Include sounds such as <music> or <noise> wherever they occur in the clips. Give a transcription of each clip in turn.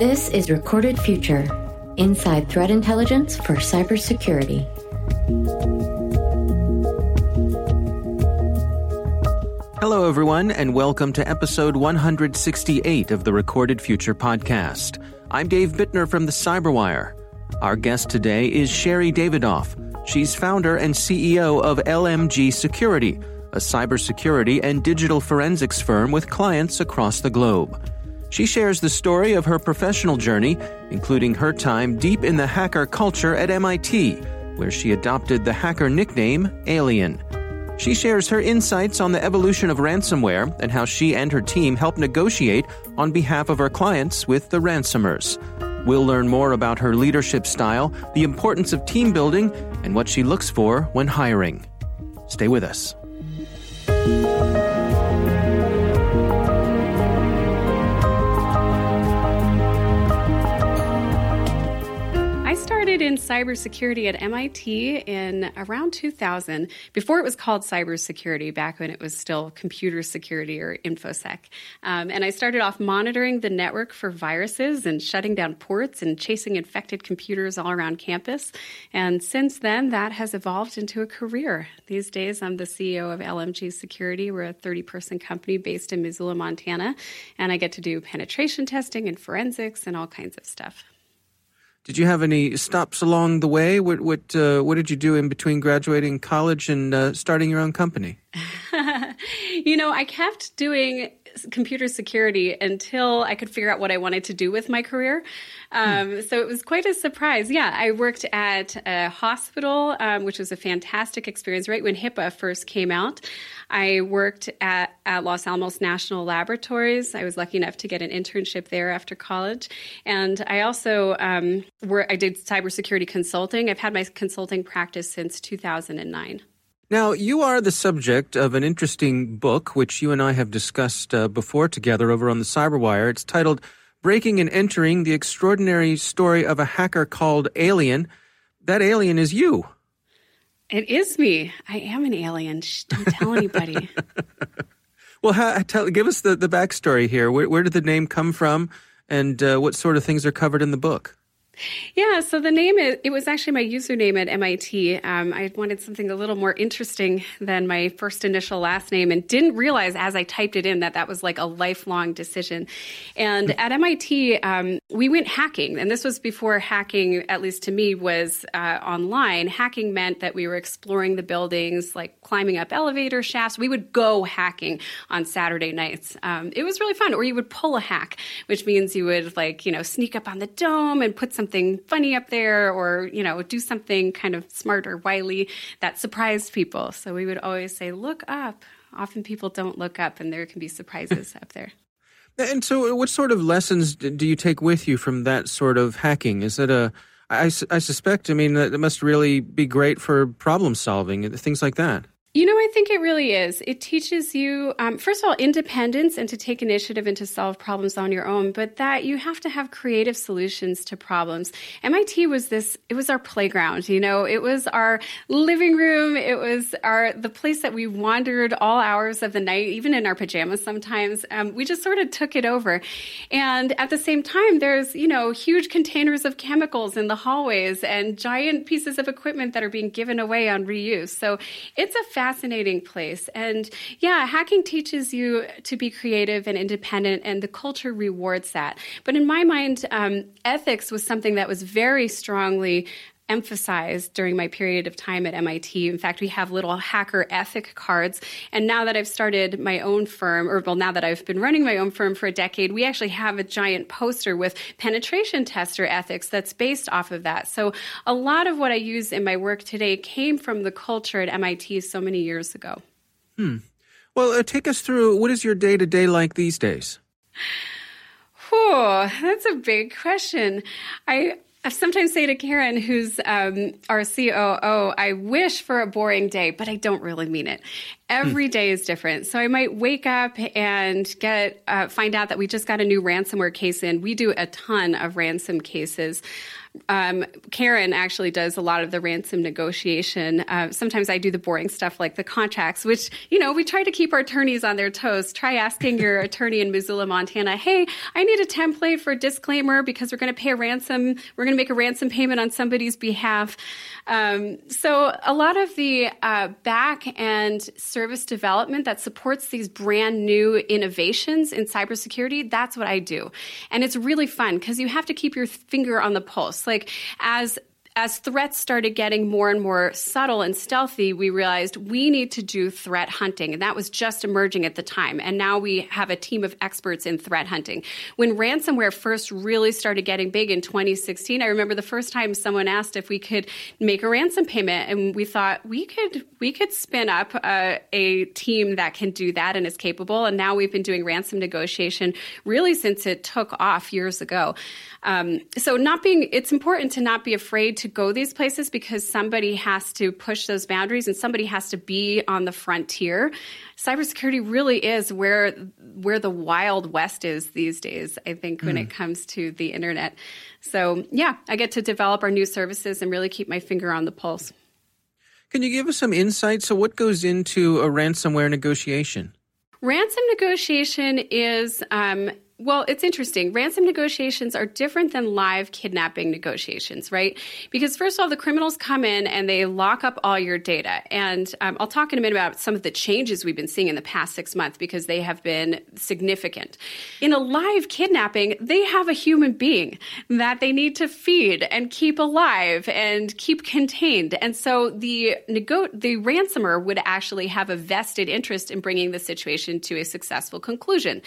This is Recorded Future Inside Threat Intelligence for Cybersecurity. Hello, everyone, and welcome to episode 168 of the Recorded Future podcast. I'm Dave Bittner from the Cyberwire. Our guest today is Sherri Davidoff. She's founder and CEO of LMG Security, a cybersecurity and digital forensics firm with clients across the globe. She shares the story of her professional journey, including her time deep in the hacker culture at MIT, where she adopted the hacker nickname Alien. She shares her insights on the evolution of ransomware and how she and her team help negotiate on behalf of her clients with the ransomers. We'll learn more about her leadership style, the importance of team building, and what she looks for when hiring. Stay with us. Started in cybersecurity at MIT in around 2000, before it was called cybersecurity, back when it was still computer security or InfoSec. Um, and I started off monitoring the network for viruses and shutting down ports and chasing infected computers all around campus. And since then, that has evolved into a career. These days, I'm the CEO of LMG Security. We're a 30 person company based in Missoula, Montana. And I get to do penetration testing and forensics and all kinds of stuff. Did you have any stops along the way? What what uh, what did you do in between graduating college and uh, starting your own company? <laughs> you know, I kept doing computer security until I could figure out what I wanted to do with my career. Um, hmm. So it was quite a surprise. Yeah, I worked at a hospital, um, which was a fantastic experience right when HIPAA first came out. I worked at, at Los Alamos National Laboratories. I was lucky enough to get an internship there after college. And I also um, were, I did cybersecurity consulting. I've had my consulting practice since 2009. Now, you are the subject of an interesting book, which you and I have discussed uh, before together over on the Cyberwire. It's titled Breaking and Entering the Extraordinary Story of a Hacker Called Alien. That alien is you. It is me. I am an alien. Shh, don't tell anybody. <laughs> well, how, tell, give us the, the backstory here. Where, where did the name come from, and uh, what sort of things are covered in the book? Yeah, so the name is, it was actually my username at MIT. Um, I wanted something a little more interesting than my first initial last name and didn't realize as I typed it in that that was like a lifelong decision. And at MIT, um, we went hacking, and this was before hacking, at least to me, was uh, online. Hacking meant that we were exploring the buildings, like climbing up elevator shafts. We would go hacking on Saturday nights. Um, it was really fun. Or you would pull a hack, which means you would like, you know, sneak up on the dome and put some something funny up there or, you know, do something kind of smart or wily that surprised people. So we would always say, look up. Often people don't look up and there can be surprises <laughs> up there. And so, uh, what sort of lessons do you take with you from that sort of hacking? Is it a, I, I suspect, I mean, it must really be great for problem solving and things like that. You know, I think it really is. It teaches you, um, first of all, independence and to take initiative and to solve problems on your own, but that you have to have creative solutions to problems. MIT was this, it was our playground, you know, it was our living room. It was our, the place that we wandered all hours of the night, even in our pajamas sometimes. Um, we just sort of took it over. And at the same time, there's, you know, huge containers of chemicals in the hallways and giant pieces of equipment that are being given away on reuse. So it's a fascinating place. And yeah, hacking teaches you to be creative and independent, and the culture rewards that. But in my mind, um, ethics was something that was very strongly emphasized during my period of time at MIT. In fact, we have little hacker ethic cards. And now that I've started my own firm, or well, now that I've been running my own firm for a decade, we actually have a giant poster with penetration tester ethics that's based off of that. So a lot of what I use in my work today came from the culture at MIT so many years ago. Hmm. Well, uh, take us through what is your day to day like these days? Whew, that's a big question. I I sometimes say to Karen, who's um, our COO, I wish for a boring day, but I don't really mean it. Every hmm. day is different. So I might wake up and get uh, find out that we just got a new ransomware case in. We do a ton of ransom cases. Um, Karen actually does a lot of the ransom negotiation. Uh, sometimes I do the boring stuff like the contracts, which, you know, we try to keep our attorneys on their toes. Try asking your <laughs> attorney in Missoula, Montana, hey, I need a template for a disclaimer because we're going to pay a ransom. We're going to make a ransom payment on somebody's behalf. Um, so a lot of the uh, back end service development that supports these brand new innovations in cybersecurity, that's what I do. And it's really fun because you have to keep your finger on the pulse. Like as as threats started getting more and more subtle and stealthy, we realized we need to do threat hunting. And that was just emerging at the time. And now we have a team of experts in threat hunting. When ransomware first really started getting big in 2016, I remember the first time someone asked if we could make a ransom payment. And we thought we could, we could spin up a, a team that can do that and is capable. And now we've been doing ransom negotiation really since it took off years ago. Um, so not being, it's important to not be afraid to go these places because somebody has to push those boundaries and somebody has to be on the frontier. Cybersecurity really is where where the wild west is these days. I think when mm. it comes to the internet. So yeah, I get to develop our new services and really keep my finger on the pulse. Can you give us some insight? So, what goes into a ransomware negotiation? Ransom negotiation is um, well, it's interesting. Ransom negotiations are different than live kidnapping negotiations, right? Because first of all, the criminals come in and they lock up all your data. And um, I'll talk in a minute about some of the changes we've been seeing in the past six months because they have been significant. In a live kidnapping, they have a human being that they need to feed and keep alive and keep contained. And so the nego- the ransomer would actually have a vested interest in bringing the situation to a successful conclusion.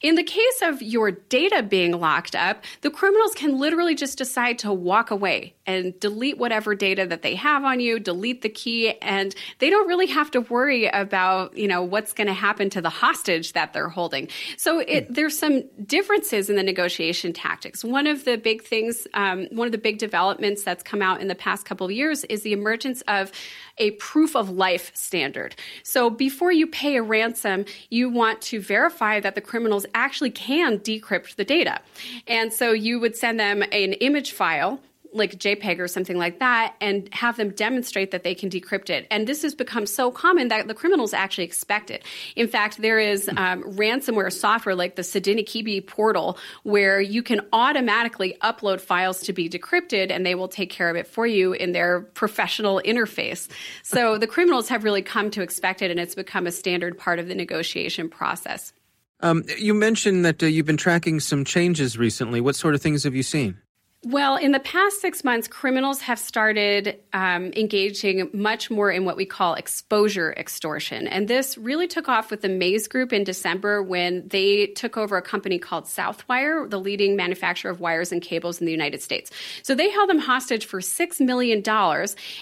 In the case of of your data being locked up, the criminals can literally just decide to walk away and delete whatever data that they have on you, delete the key, and they don't really have to worry about, you know, what's going to happen to the hostage that they're holding. So it, hmm. there's some differences in the negotiation tactics. One of the big things, um, one of the big developments that's come out in the past couple of years is the emergence of a proof of life standard. So before you pay a ransom, you want to verify that the criminals actually can decrypt the data. And so you would send them an image file like JPEG or something like that and have them demonstrate that they can decrypt it. And this has become so common that the criminals actually expect it. In fact, there is um, ransomware software like the Sodinokibi portal where you can automatically upload files to be decrypted and they will take care of it for you in their professional interface. So the criminals have really come to expect it and it's become a standard part of the negotiation process. Um, you mentioned that uh, you've been tracking some changes recently. What sort of things have you seen? Well, in the past six months, criminals have started um, engaging much more in what we call exposure extortion. And this really took off with the Maze Group in December when they took over a company called Southwire, the leading manufacturer of wires and cables in the United States. So they held them hostage for $6 million.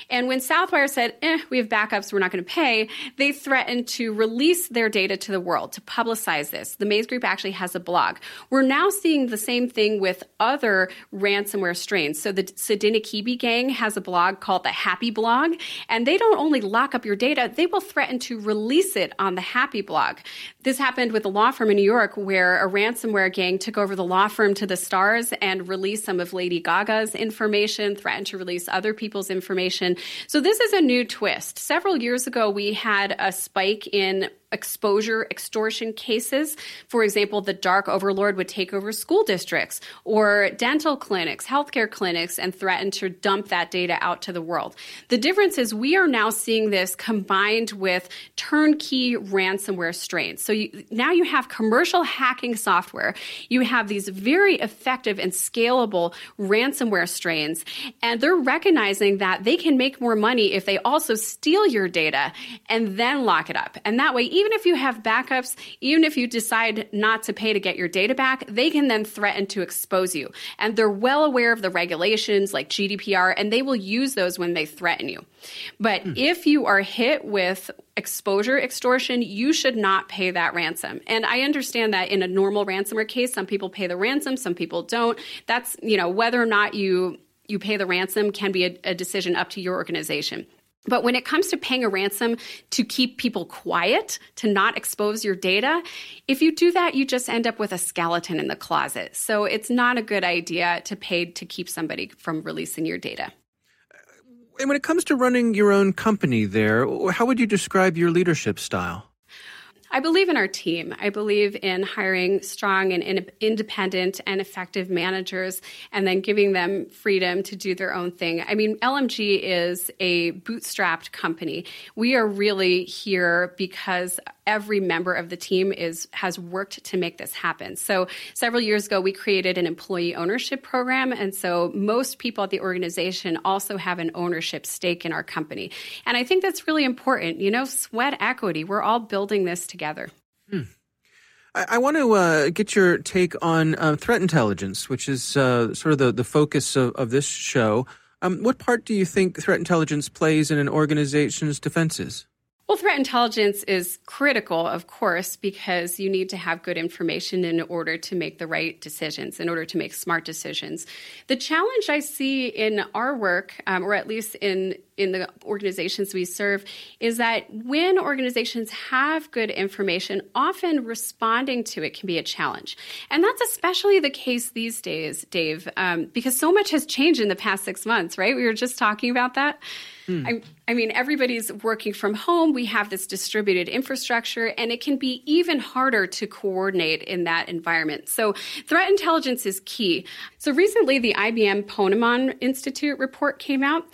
And when Southwire said, eh, we have backups, we're not going to pay, they threatened to release their data to the world, to publicize this. The Maze Group actually has a blog. We're now seeing the same thing with other ransom ransomware strains. So the Sodinokibi gang has a blog called the Happy Blog, and they don't only lock up your data, they will threaten to release it on the Happy Blog. This happened with a law firm in New York where a ransomware gang took over the law firm to the stars and released some of Lady Gaga's information, threatened to release other people's information. So this is a new twist. Several years ago, we had a spike in exposure extortion cases. For example, the dark overlord would take over school districts or dental clinics, healthcare clinics, and threaten to dump that data out to the world. The difference is we are now seeing this combined with turnkey ransomware strains. So you, now you have commercial hacking software, you have these very effective and scalable ransomware strains, and they're recognizing that they can make more money if they also steal your data and then lock it up. And that way, even if you have backups, even if you decide not to pay to get your data back, they can then threaten to expose you. And they're well aware of the regulations like GDPR, and they will use those when they threaten you. But mm. if you are hit with exposure extortion, you should not pay that ransom. And I understand that in a normal ransomware case, some people pay the ransom, some people don't. That's, you know, whether or not you you pay the ransom can be a, a decision up to your organization. But when it comes to paying a ransom to keep people quiet, to not expose your data, if you do that, you just end up with a skeleton in the closet. So it's not a good idea to pay to keep somebody from releasing your data. And when it comes to running your own company there, how would you describe your leadership style? I believe in our team. I believe in hiring strong and in- independent and effective managers and then giving them freedom to do their own thing. I mean, LMG is a bootstrapped company. We are really here because every member of the team is has worked to make this happen. So several years ago we created an employee ownership program and so most people at the organization also have an ownership stake in our company. And I think that's really important. You know, sweat equity. We're all building this together. Hmm. I, want to uh, get your take on uh, threat intelligence, which is uh, sort of the, the focus of, of this show. Um, what part do you think threat intelligence plays in an organization's defenses? Well, threat intelligence is critical, of course, because you need to have good information in order to make the right decisions, in order to make smart decisions. The challenge I see in our work, um, or at least in in the organizations we serve is that when organizations have good information, often responding to it can be a challenge. And that's especially the case these days, Dave, um, because so much has changed in the past six months, right? We were just talking about that. Hmm. I, I mean, everybody's working from home. We have this distributed infrastructure, and it can be even harder to coordinate in that environment. So, threat intelligence is key. So, recently, the IBM Ponemon Institute report came out,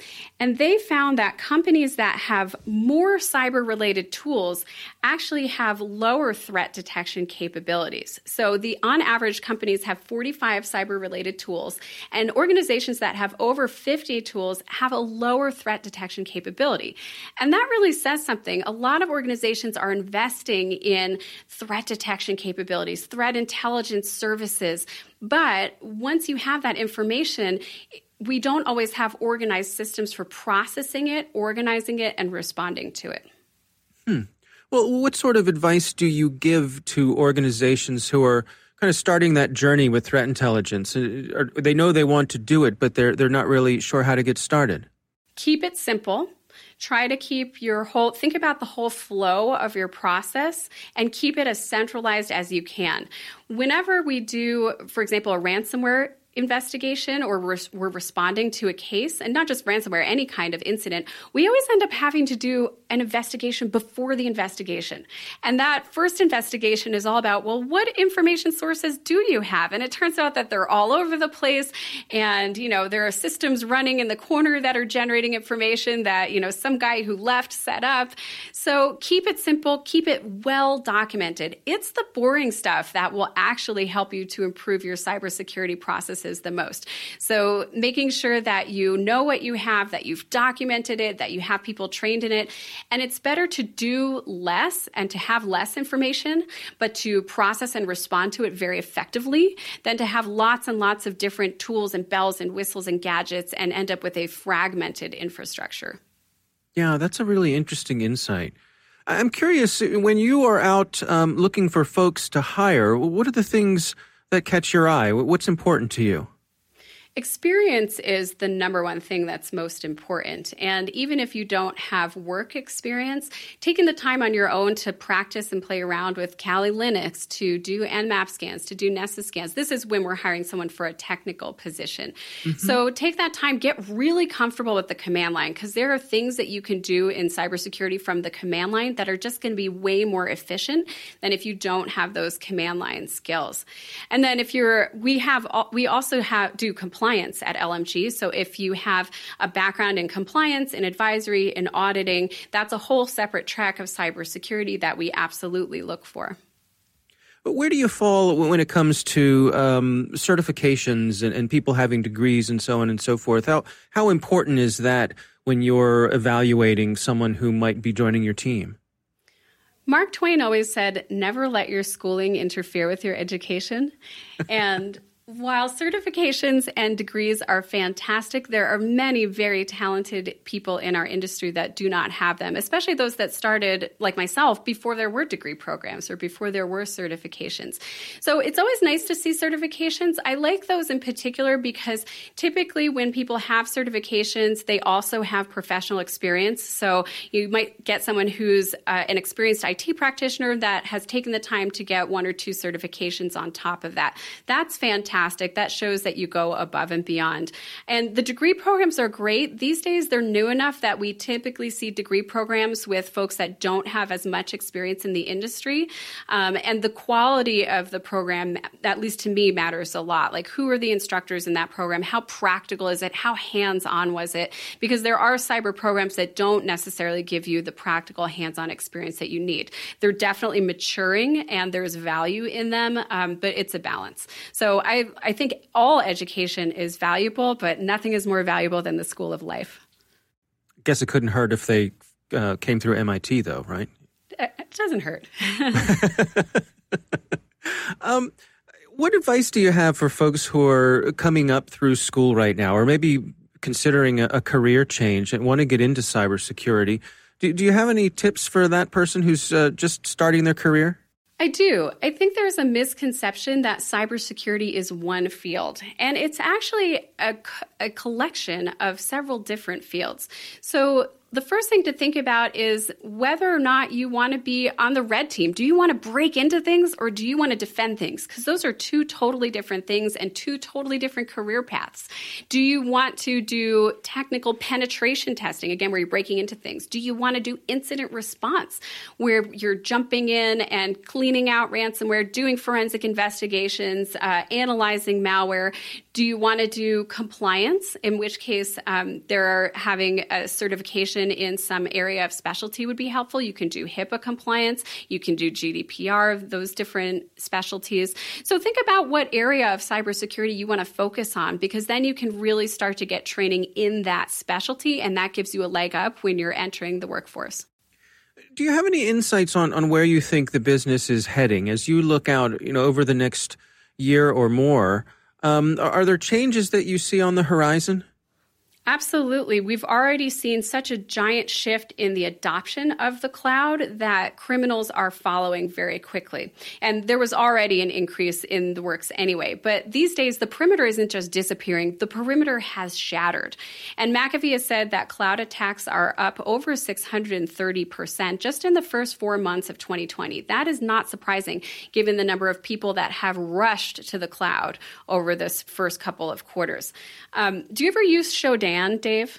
and they found that companies that have more cyber related tools actually have lower threat detection capabilities. So, the on average, companies have 45 cyber related tools, and organizations that have over 50 tools have a lower threat detection capability. And that really says something. A lot of organizations are investing in threat detection capabilities, threat intelligence services. But once you have that information, we don't always have organized systems for processing it, organizing it, and responding to it. Hmm. Well, what sort of advice do you give to organizations who are kind of starting that journey with threat intelligence? Uh, they know they want to do it, but they're they're not really sure how to get started. Keep it simple. Try to keep your whole think about the whole flow of your process and keep it as centralized as you can. Whenever we do, for example, a ransomware investigation or we're, we're, responding to a case, and not just ransomware, any kind of incident, we always end up having to do an investigation before the investigation. And that first investigation is all about, well, what information sources do you have? And it turns out that they're all over the place. And, you know, there are systems running in the corner that are generating information that, you know, some guy who left set up. So keep it simple, keep it well documented. It's the boring stuff that will actually help you to improve your cybersecurity processes the most. So making sure that you know what you have, that you've documented it, that you have people trained in it. And it's better to do less and to have less information, but to process and respond to it very effectively than to have lots and lots of different tools and bells and whistles and gadgets and end up with a fragmented infrastructure. Yeah, that's a really interesting insight. I'm curious when you are out um, looking for folks to hire, what are the things that catch your eye? What's important to you? Experience is the number one thing that's most important. And even if you don't have work experience, taking the time on your own to practice and play around with Kali Linux, to do Nmap scans, to do Nessus scans, this is when we're hiring someone for a technical position. Mm-hmm. So take that time, get really comfortable with the command line because there are things that you can do in cybersecurity from the command line that are just going to be way more efficient than if you don't have those command line skills. And then if you're, we have, we also have, do compliance compliance at LMG. So if you have a background in compliance, in advisory, in auditing, that's a whole separate track of cybersecurity that we absolutely look for. But where do you fall when it comes to um, certifications and, and, people having degrees and so on and so forth? How how important is that when you're evaluating someone who might be joining your team? Mark Twain always said, "Never let your schooling interfere with your education," and While certifications and degrees are fantastic, there are many very talented people in our industry that do not have them, especially those that started, like myself, before there were degree programs or before there were certifications. So it's always nice to see certifications. I like those in particular because typically when people have certifications, they also have professional experience. So you might get someone who's uh, an experienced IT practitioner that has taken the time to get one or two certifications on top of that. That's fantastic fantastic. That shows that you go above and beyond. And the degree programs are great. These days, they're new enough that we typically see degree programs with folks that don't have as much experience in the industry. Um, and the quality of the program, at least to me, matters a lot. Like, who are the instructors in that program? How practical is it? How hands on was it? Because there are cyber programs that don't necessarily give you the practical hands on experience that you need. They're definitely maturing and there's value in them, um, but it's a balance. So I I, think all education is valuable, but nothing is more valuable than the school of life. I Guess it couldn't hurt if they uh, came through MIT, though, right? It doesn't hurt. <laughs> um, what advice do you have for folks who are coming up through school right now, or maybe considering a, a career change and want to get into cybersecurity? Do, do you have any tips for that person who's uh, just starting their career? I do. I think there's a misconception that cybersecurity is one field, and it's actually a, a collection of several different fields. So the first thing to think about is whether or not you want to be on the red team. Do you want to break into things or do you want to defend things? Because those are two totally different things and two totally different career paths. Do you want to do technical penetration testing, again, where you're breaking into things? Do you want to do incident response, where you're jumping in and cleaning out ransomware, doing forensic investigations, uh, analyzing malware? Do you want to do compliance, in which case um, they're having a certification? In some area of specialty would be helpful. You can do HIPAA compliance, you can do GDPR, those different specialties. So think about what area of cybersecurity you want to focus on because then you can really start to get training in that specialty and that gives you a leg up when you're entering the workforce. Do you have any insights on, on where you think the business is heading as you look out, you know, over the next year or more? Um, are there changes that you see on the horizon? Absolutely. We've already seen such a giant shift in the adoption of the cloud that criminals are following very quickly. And there was already an increase in the works anyway. But these days, the perimeter isn't just disappearing, the perimeter has shattered. And McAfee has said that cloud attacks are up over 630% just in the first four months of 2020. That is not surprising given the number of people that have rushed to the cloud over this first couple of quarters. Um, do you ever use Shodan? Dave?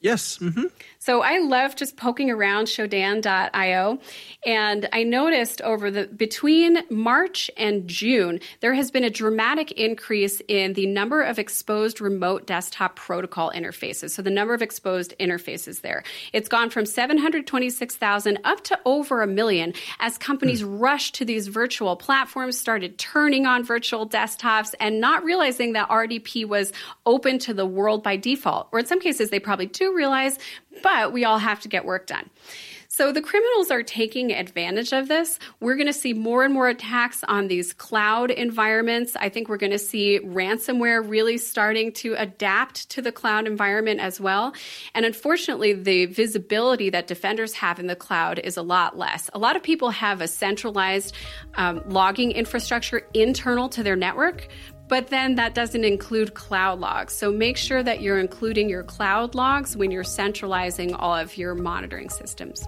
Yes. Mm-hmm. So I love just poking around Shodan.io, and I noticed over the between March and June there has been a dramatic increase in the number of exposed remote desktop protocol interfaces. So the number of exposed interfaces there, it's gone from 726,000 up to over a million as companies mm. rushed to these virtual platforms, started turning on virtual desktops, and not realizing that RDP was open to the world by default. Or in some cases, they probably do realize, but we all have to get work done. So the criminals are taking advantage of this. We're going to see more and more attacks on these cloud environments. I think we're going to see ransomware really starting to adapt to the cloud environment as well. And unfortunately, the visibility that defenders have in the cloud is a lot less. A lot of people have a centralized um, logging infrastructure internal to their network, but then that doesn't include cloud logs. So make sure that you're including your cloud logs when you're centralizing all of your monitoring systems.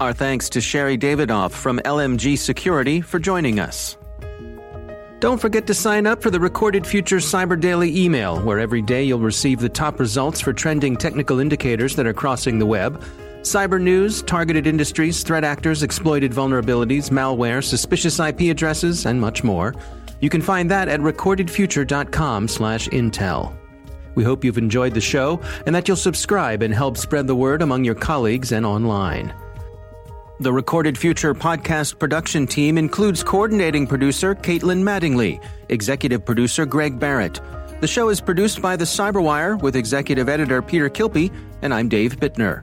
Our thanks to Sherri Davidoff from LMG Security for joining us. Don't forget to sign up for the Recorded Future Cyber Daily email, where every day you'll receive the top results for trending technical indicators that are crossing the web Cyber news, targeted industries, threat actors, exploited vulnerabilities, malware, suspicious IP addresses, and much more. You can find that at recordedfuture.com/intel. We hope you've enjoyed the show and that you'll subscribe and help spread the word among your colleagues and online. The Recorded Future podcast production team includes coordinating producer Caitlin Mattingly, executive producer Greg Barrett. The show is produced by The Cyberwire with executive editor Peter Kilpe, and I'm Dave Bittner.